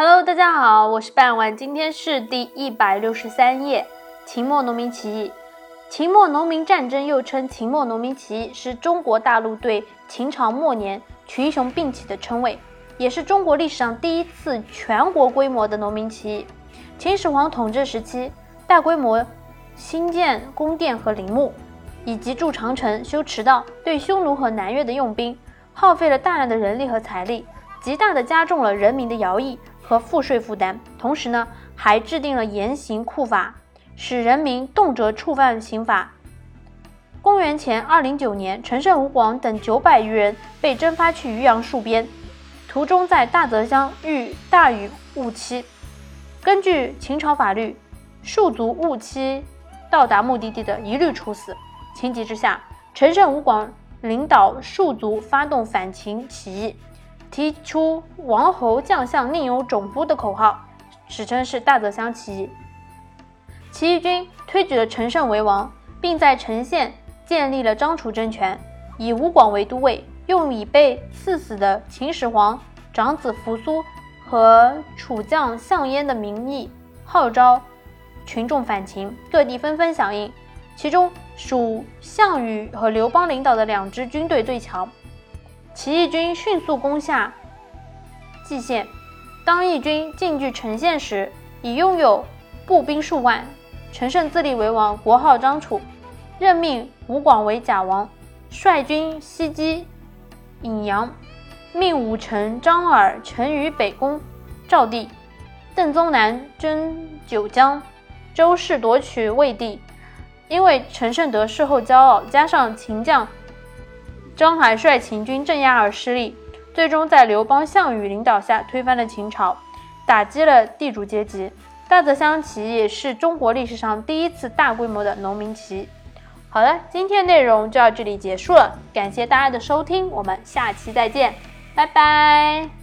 Hello，大家好，我是半晚，今天是第一百六十三页。秦末农民起义，秦末农民战争又称秦末农民起义，是中国大陆对秦朝末年群雄并起的称谓，也是中国历史上第一次全国规模的农民起义。秦始皇统治时期，大规模兴建宫殿和陵墓，以及筑长城、修驰道，对匈奴和南越的用兵，耗费了大量的人力和财力，极大的加重了人民的徭役。和赋税负担，同时呢，还制定了严刑酷法，使人民动辄触犯刑法。公元前二零九年，陈胜、吴广等九百余人被征发去渔阳戍边，途中在大泽乡遇大雨误期。根据秦朝法律，戍卒误期到达目的地的，一律处死。情急之下，陈胜、吴广领导戍卒发动反秦起义。提出“王侯将相宁有种乎”的口号，史称是大泽乡起义。起义军推举了陈胜为王，并在陈县建立了张楚政权，以吴广为都尉，用已被赐死的秦始皇长子扶苏和楚将项燕的名义号召群众反秦，各地纷纷响应。其中属项羽和刘邦领导的两支军队最强。起义军迅速攻下蓟县。当义军进据陈县时，已拥有步兵数万。陈胜自立为王，国号张楚，任命吴广为假王，率军西击颍阳，命武臣张耳陈于北攻赵地。邓宗南征九江，周氏夺取魏地。因为陈胜得势后骄傲，加上秦将。张邯率秦军镇压而失利，最终在刘邦、项羽领导下推翻了秦朝，打击了地主阶级。大泽乡起义是中国历史上第一次大规模的农民起义。好了，今天内容就到这里结束了，感谢大家的收听，我们下期再见，拜拜。